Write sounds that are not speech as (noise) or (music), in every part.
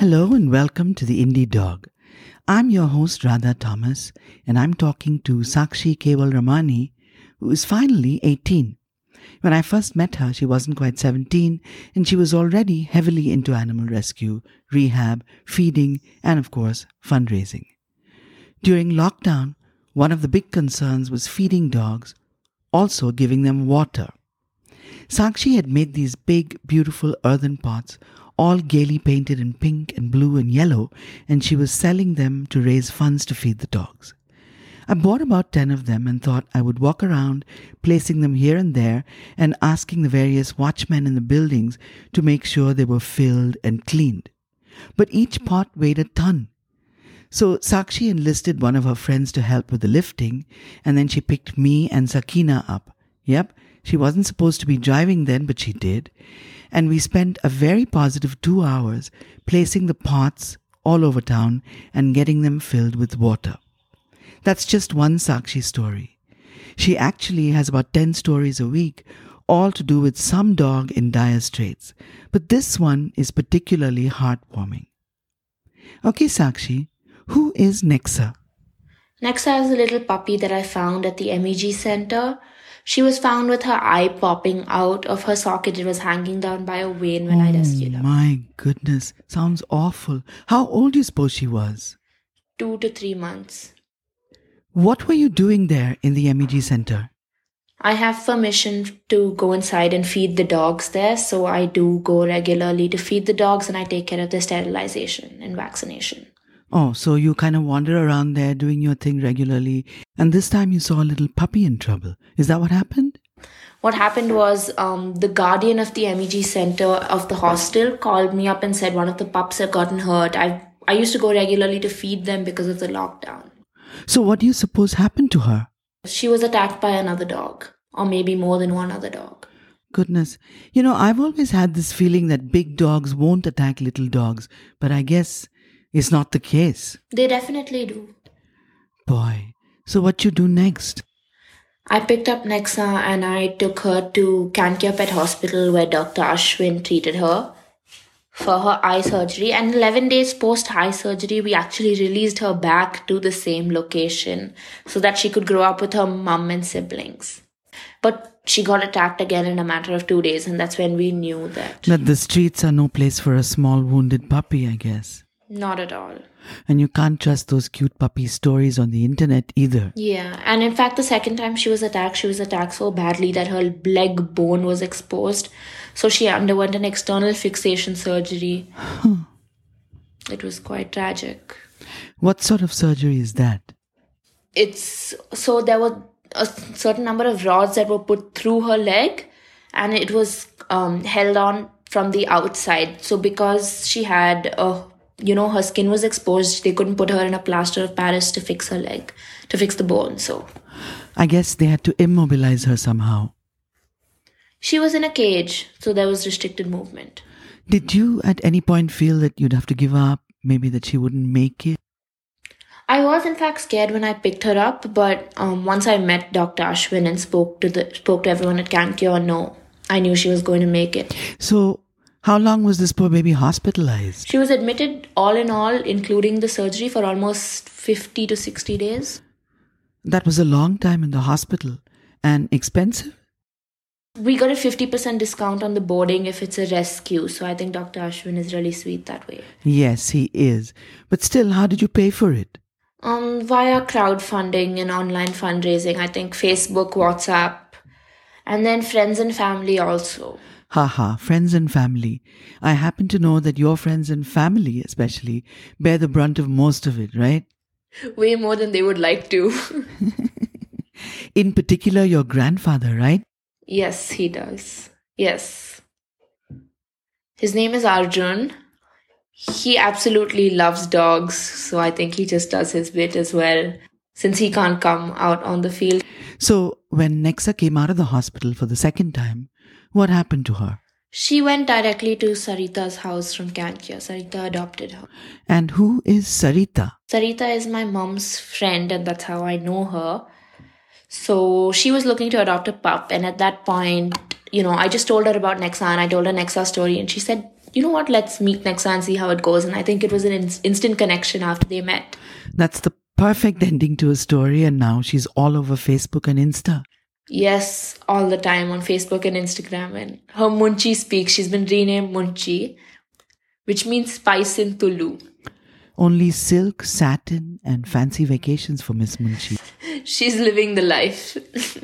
Hello and welcome to the Indie Dog. I'm your host Radha Thomas and I'm talking to Saakshi Kewalramani, who is finally 18. When I first met her, she wasn't quite 17 and she was already heavily into animal rescue, rehab, feeding, and of course, fundraising. During lockdown, one of the big concerns was feeding dogs, also giving them water. Saakshi had made these big, beautiful earthen pots all gaily painted in pink and blue and yellow, and she was selling them to raise funds to feed the dogs. I bought about 10 of them and thought I would walk around, placing them here and there, and asking the various watchmen in the buildings to make sure they were filled and cleaned. But each pot weighed a ton. So Saakshi enlisted one of her friends to help with the lifting, and then she picked me and Sakina up. Yep, she wasn't supposed to be driving then, but she did and we spent a very positive two hours placing the pots all over town and getting them filled with water. That's just one Saakshi story. She actually has about 10 stories a week, all to do with some dog in dire straits, but this one is particularly heartwarming. Okay, Saakshi, who is Nexa? Nexa is a little puppy that I found at the MEG center. She was found with her eye popping out of her socket. It was hanging down by a vein when oh, I rescued her. My goodness, sounds awful. How old do you suppose she was? Two to three months. What were you doing there in the MEG center? I have permission to go inside and feed the dogs there, so I do go regularly to feed the dogs and I take care of their sterilization and vaccination. Oh, so you kind of wander around there doing your thing regularly, and this time you saw a little puppy in trouble. Is that what happened? What happened was um, the guardian of the MEG center of the hostel called me up and said one of the pups had gotten hurt. I I used to go regularly to feed them because of the lockdown. So what do you suppose happened to her? She was attacked by another dog, or maybe more than one other dog. Goodness. You know, I've always had this feeling that big dogs won't attack little dogs, but I guess is not the case. They definitely do. Boy, so what you do next? I picked up Nexa and I took her to Kankia Pet Hospital where Dr. Ashwin treated her for her eye surgery. And 11 days post eye surgery, we actually released her back to the same location so that she could grow up with her mum and siblings. But she got attacked again in a matter of two days, and that's when we knew that. That the streets are no place for a small wounded puppy, I guess. Not at all. And you can't trust those cute puppy stories on the internet either. Yeah, and in fact, the second time she was attacked, she was attacked so badly that her leg bone was exposed. So she underwent an external fixation surgery. It was quite tragic. What sort of surgery is that? It's so there were a certain number of rods that were put through her leg, and it was um, held on from the outside. So because she had a you know her skin was exposed. They couldn't put her in a plaster of paris to fix her leg to fix the bone so. I guess they had to immobilize her somehow. She was in a cage so there was restricted movement. Did you at any point feel that you'd have to give up? Maybe that she wouldn't make it? I was in fact scared when I picked her up, but um, once I met Dr. Ashwin and spoke to the spoke to everyone at Cancure, no, I knew she was going to make it. So how long was this poor baby hospitalized? She was admitted all in all, including the surgery, for almost 50 to 60 days. That was a long time in the hospital. And expensive? We got a 50% discount on the boarding if it's a rescue, so I think Dr. Ashwin is really sweet that way. Yes, he is. But still, how did you pay for it? Um, via crowdfunding and online fundraising. I think Facebook, WhatsApp, and then friends and family also. Haha, friends and family. I happen to know that your friends and family, especially, bear the brunt of most of it, right? Way more than they would like to. (laughs) In particular, your grandfather, right? Yes, he does. Yes. His name is Arjun. He absolutely loves dogs, so I think he just does his bit as well, since he can't come out on the field. So, when Nexa came out of the hospital for the second time, what happened to her? She went directly to Saritha's house from Kankia. Saritha adopted her. And who is Saritha? Saritha is my mom's friend, and that's how I know her. So she was looking to adopt a pup, and at that point, you know, I just told her about Nexa and I told her Nexa's story, and she said, you know what, let's meet next and see how it goes. And I think it was an in- instant connection after they met. That's the perfect ending to a story, and now she's all over Facebook and Insta. Yes, all the time on Facebook and Instagram. And her Munchi speaks. She's been renamed Munchi, which means spice in Tulu. Only silk, satin, and fancy vacations for Miss Munchi. (laughs) She's living the life.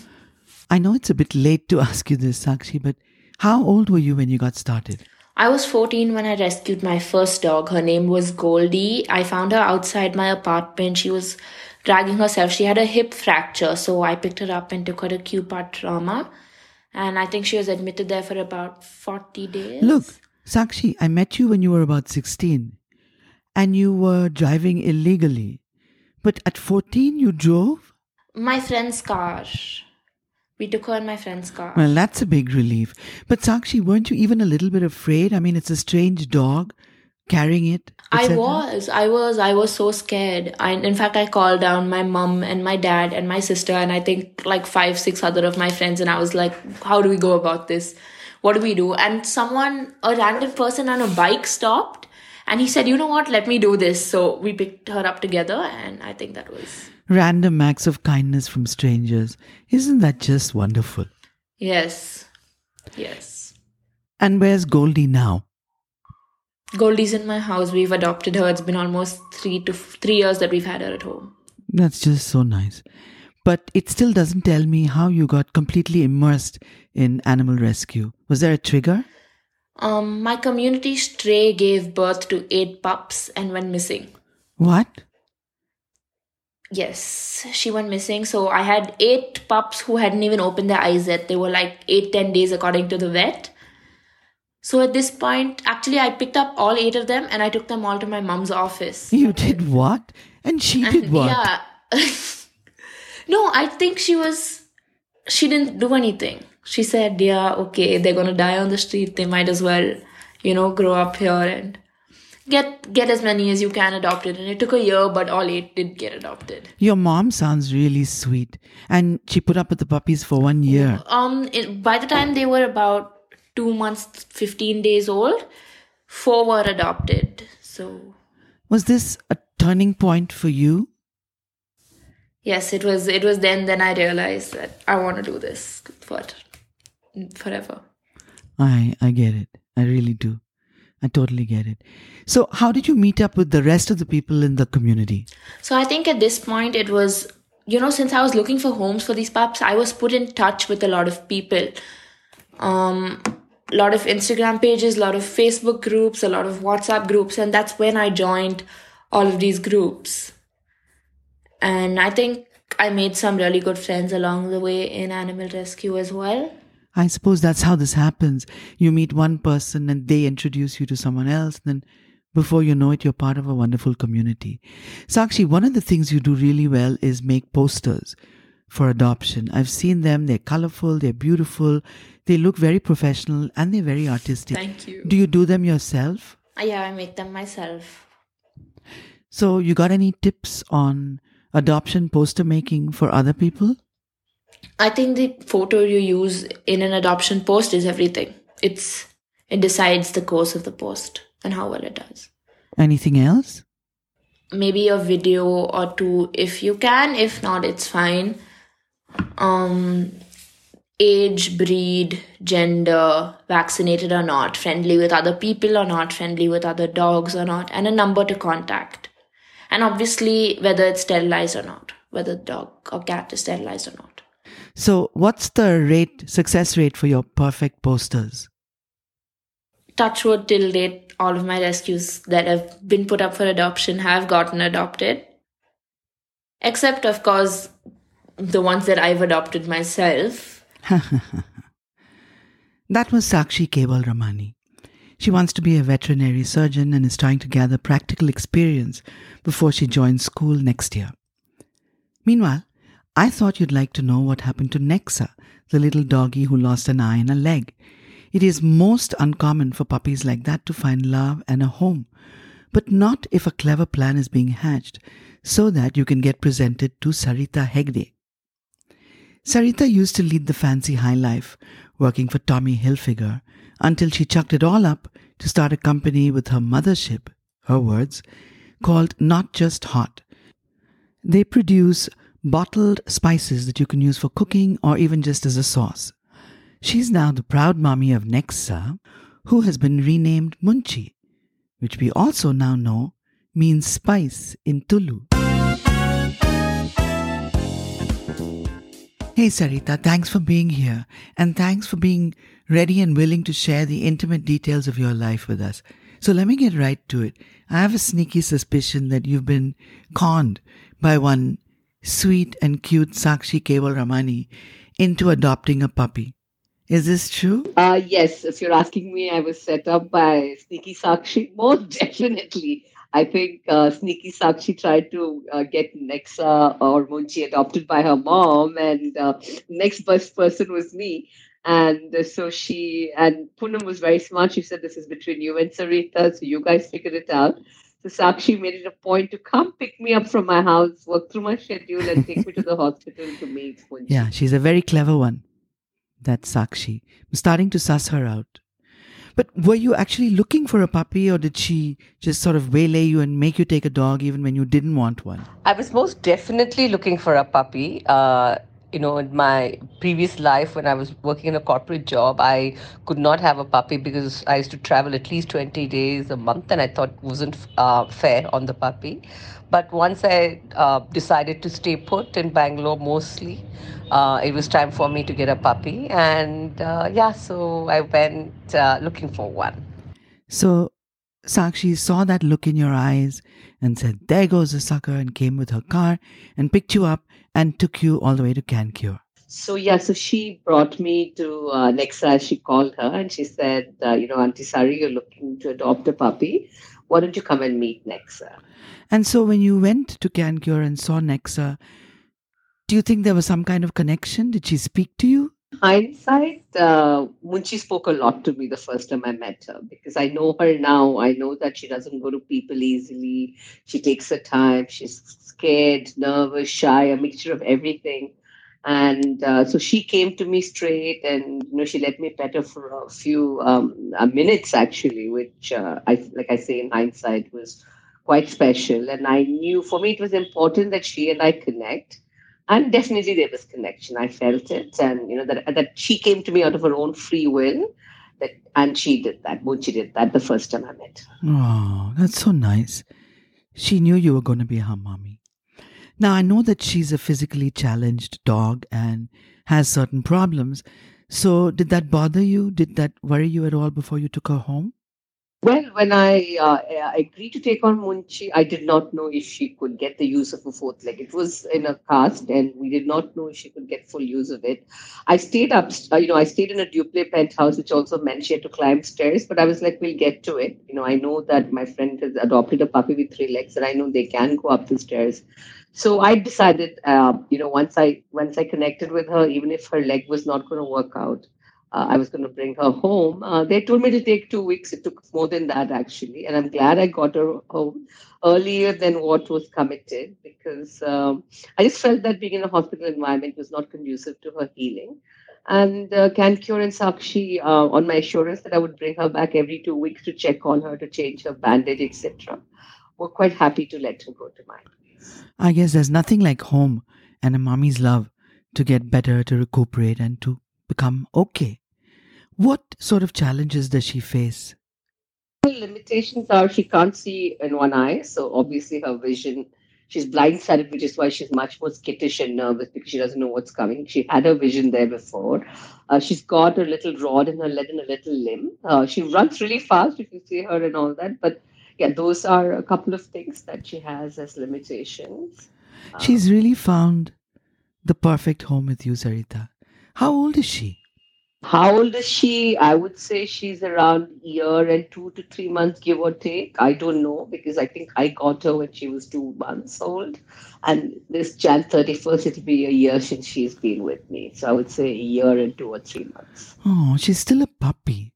(laughs) I know it's a bit late to ask you this, Saakshi, but how old were you when you got started? I was 14 when I rescued my first dog. Her name was Goldie. I found her outside my apartment. She was dragging herself. She had a hip fracture, so I picked her up and took her to CUPA Trauma. And I think she was admitted there for about 40 days. Look, Saakshi, I met you when you were about 16 and you were driving illegally. But at 14, you drove? My friend's car. We took her in my friend's car. Well, that's a big relief. But Saakshi, weren't you even a little bit afraid? I mean, it's a strange dog carrying it. I was, I was, I was so scared. I, in fact, I called down my mom and my dad and my sister and I think like five, six other of my friends, and I was like, "How do we go about this? What do we do?" And someone, a random person on a bike, stopped, and he said, "You know what? Let me do this." So we picked her up together, and I think that was Random acts of kindness from strangers. Isn't that just wonderful? yes, yes. And where's Goldie now? Goldie's in my house. We've adopted her. It's been almost three to f- three years that we've had her at home. That's just so nice. But it still doesn't tell me how you got completely immersed in animal rescue. Was there a trigger? Um, my community stray gave birth to eight pups and went missing. What? Yes, she went missing. So I had eight pups who hadn't even opened their eyes yet. They were like eight, ten days according to the vet. So at this point, actually, I picked up all eight of them and I took them all to my mom's office. You did what? And she did what? Yeah. (laughs) no, I think she was. She didn't do anything. She said, "Yeah, okay, they're gonna die on the street. They might as well, you know, grow up here and get get as many as you can adopted." And it took a year, but all eight did get adopted. Your mom sounds really sweet. And she put up with the puppies for one year. Um, it, by the time they were about two months, fifteen days old, four were adopted. So Was this a turning point for you? yes, it was. It was then. Then I realized that I want to do this for forever. I I get it. I really do. I totally get it. So, how did you meet up with the rest of the people in the community? So I think at this point it was, you know, since I was looking for homes for these pups, I was put in touch with a lot of people. Um, a lot of Instagram pages, a lot of Facebook groups, a lot of WhatsApp groups, and that's when I joined all of these groups. And I think I made some really good friends along the way in animal rescue as well. I suppose that's how this happens. You meet one person and they introduce you to someone else, then before you know it, you're part of a wonderful community. Saakshi, one of the things you do really well is make posters for adoption. I've seen them, they're colorful, they're beautiful, they look very professional, and they're very artistic. Thank you. Do you do them yourself? Uh, yeah, I make them myself. So, you got any tips on adoption poster making for other people? I think the photo you use in an adoption post is everything. It's it decides the course of the post and how well it does. Anything else? Maybe a video or two if you can. If not, it's fine. Um, age, breed, gender, vaccinated or not, friendly with other people or not, friendly with other dogs or not, and a number to contact. And obviously, whether it's sterilized or not, whether the dog or cat is sterilized or not. So, what's the rate, success rate for your perfect posters? touchwood till date all of my rescues that have been put up for adoption have gotten adopted except of course the ones that i've adopted myself (laughs) That was Saakshi Kewalramani. She wants to be a veterinary surgeon and is trying to gather practical experience before she joins school next year. Meanwhile, I thought you'd like to know what happened to Nexa, the little doggy who lost an eye and a leg. It is most uncommon for puppies like that to find love and a home, but not if a clever plan is being hatched so that you can get presented to Saritha Hegde. Saritha used to lead the fancy high life working for Tommy Hilfiger until she chucked it all up to start a company with her mothership, her words, called Not Just Hot. They produce bottled spices that you can use for cooking or even just as a sauce. She's now the proud mommy of Nexa, who has been renamed Munchi, which we also now know means spice in Tulu. Hey Saritha, thanks for being here and thanks for being ready and willing to share the intimate details of your life with us. So let me get right to it. I have a sneaky suspicion that you've been conned by one sweet and cute Saakshi Kewalramani into adopting a puppy. Is this true? Uh, yes, if you're asking me, I was set up by Sneaky Saakshi. Most (laughs) definitely. I think uh, Sneaky Saakshi tried to uh, get Nexa or Munchi adopted by her mom, and uh, next best person was me. And so she and Poonam was very smart. She said, "This is between you and Saritha, so you guys figure it out." So Saakshi made it a point to come pick me up from my house, work through my schedule, and take me to the (laughs) hospital to meet Munchi. Yeah, she's a very clever one. That Saakshi. I'm starting to suss her out. But were you actually looking for a puppy, or did she just sort of waylay you and make you take a dog even when you didn't want one? I was most definitely looking for a puppy. Uh, you know, in my previous life when I was working in a corporate job, I could not have a puppy because I used to travel at least 20 days a month and I thought it wasn't uh, fair on the puppy. But once I uh, decided to stay put in Bangalore mostly, uh, it was time for me to get a puppy. And uh, yeah, so I went uh, looking for one. So Saakshi saw that look in your eyes and said, There goes the sucker, and came with her car and picked you up and took you all the way to Cancure. So, yeah, so she brought me to uh, Nexa, she called her, and she said, uh, You know, Auntie Sari, you're looking to adopt a puppy. Why don't you come and meet Nexa? And so, when you went to Cancure and saw Nexa, do you think there was some kind of connection? Did she speak to you? Hindsight, uh, Munchi spoke a lot to me the first time I met her because I know her now. I know that she doesn't go to people easily. She takes her time. She's scared, nervous, shy, a mixture of everything. And uh, so she came to me straight, and you know she let me pet her for a few um, uh, minutes actually, which uh, I like I say in hindsight was quite special. And I knew for me it was important that she and I connect and definitely there was connection. I felt it, and you know that that she came to me out of her own free will. That and she did that. Munchi did that the first time I met her. Oh, that's so nice. She knew you were going to be her mommy. Now I know that she's a physically challenged dog and has certain problems. So did that bother you? Did that worry you at all before you took her home? Well, when I uh, agreed to take on Munchi, I did not know if she could get the use of a fourth leg. It was in a cast, and we did not know if she could get full use of it. I stayed up, uh, you know, I stayed in a duplex penthouse, which also meant she had to climb stairs. But I was like, we'll get to it. You know, I know that my friend has adopted a puppy with three legs, and I know they can go up the stairs. So I decided, uh, you know, once I once I connected with her, even if her leg was not going to work out, uh, I was going to bring her home. Uh, they told me to take two weeks. It took more than that, actually. And I'm glad I got her home earlier than what was committed because um, I just felt that being in a hospital environment was not conducive to her healing. And uh, and Saakshi, uh, on my assurance that I would bring her back every two weeks to check on her, to change her bandage, etc., were quite happy to let her go to my place. I guess there's nothing like home and a mommy's love to get better, to recuperate, and to become okay. What sort of challenges does she face? limitations are she can't see in one eye, so obviously her vision. She's blindsided, which is why she's much more skittish and nervous because she doesn't know what's coming. She had her vision there before. Uh, she's got a little rod in her leg and a little limb. Uh, she runs really fast if you see her and all that. But yeah, those are a couple of things that she has as limitations. She's really found the perfect home with you, Saritha. How old is she? How old is she? I would say she's around year and two to three months, give or take. I don't know because I think I got her when she was two months old. And this Jan 31st, it'll be a year since she's been with me. So I would say a year and two or three months. Oh, she's still a puppy.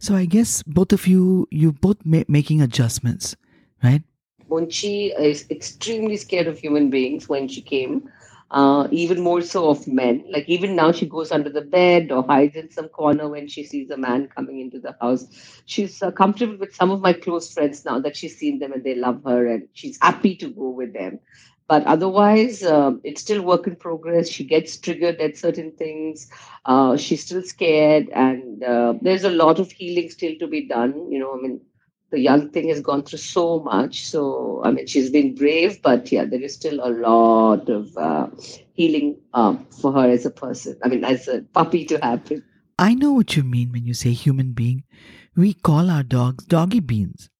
So I guess both of you, you both ma- making adjustments, right? Munchi is extremely scared of human beings when she came uh, even more so of men. Like even now, she goes under the bed or hides in some corner when she sees a man coming into the house. She's uh, comfortable with some of my close friends now that she's seen them and they love her and she's happy to go with them. But otherwise, um, it's still work in progress. She gets triggered at certain things. Uh, she's still scared, and uh, there's a lot of healing still to be done. You know, I mean, the young thing has gone through so much. So, I mean, she's been brave, but yeah, there is still a lot of uh, healing um, for her as a person. I mean, as a puppy to happen. I know what you mean when you say human being. We call our dogs doggy beans.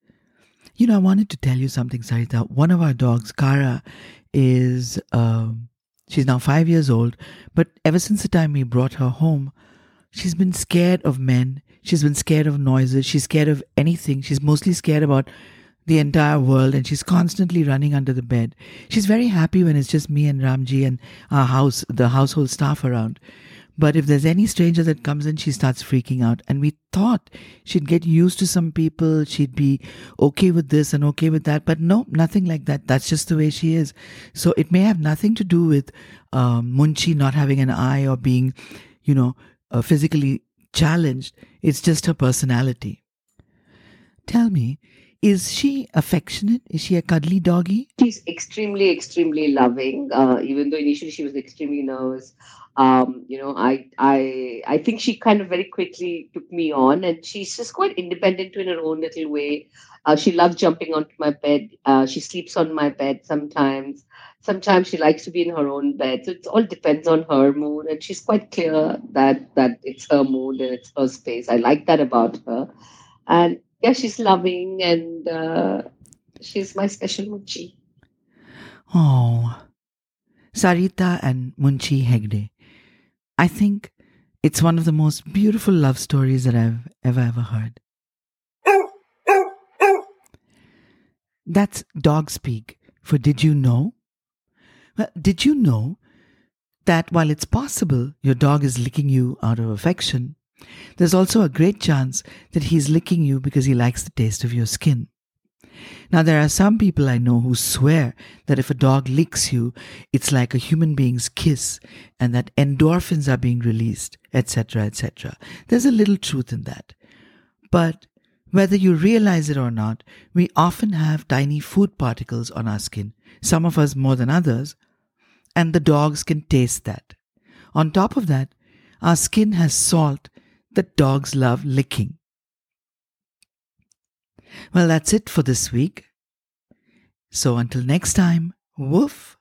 You know, I wanted to tell you something, Saritha. One of our dogs, Kara, is, um, she's now five years old, but ever since the time we brought her home, she's been scared of men She's been scared of noises. She's scared of anything. She's mostly scared about the entire world and she's constantly running under the bed. She's very happy when it's just me and Ramji and our house, the household staff around. But if there's any stranger that comes in, she starts freaking out. And we thought she'd get used to some people, she'd be okay with this and okay with that. But no, nothing like that. That's just the way she is. So it may have nothing to do with um, Munchi not having an eye or being, you know, uh, physically challenged. It's just her personality. Tell me, is she affectionate? Is she a cuddly doggy? She's extremely, extremely loving. Uh, even though initially she was extremely nervous, um, you know, I, I, I think she kind of very quickly took me on, and she's just quite independent in her own little way. Uh, she loves jumping onto my bed. Uh, she sleeps on my bed sometimes sometimes she likes to be in her own bed. So it all depends on her mood, and she's quite clear that that it's her mood and it's her space. I like that about her, and yeah, she's loving and uh, she's my special Munchi. Oh, Saritha and Munchi Hegde. I think it's one of the most beautiful love stories that I've ever ever heard. That's dog speak for Did You Know? Well, did you know that while it's possible your dog is licking you out of affection, there's also a great chance that he's licking you because he likes the taste of your skin. Now, there are some people I know who swear that if a dog licks you, it's like a human being's kiss and that endorphins are being released, etc., etc. There's a little truth in that. But whether you realize it or not, we often have tiny food particles on our skin, some of us more than others, and the dogs can taste that. On top of that, our skin has salt that dogs love licking. Well, that's it for this week. So until next time, woof.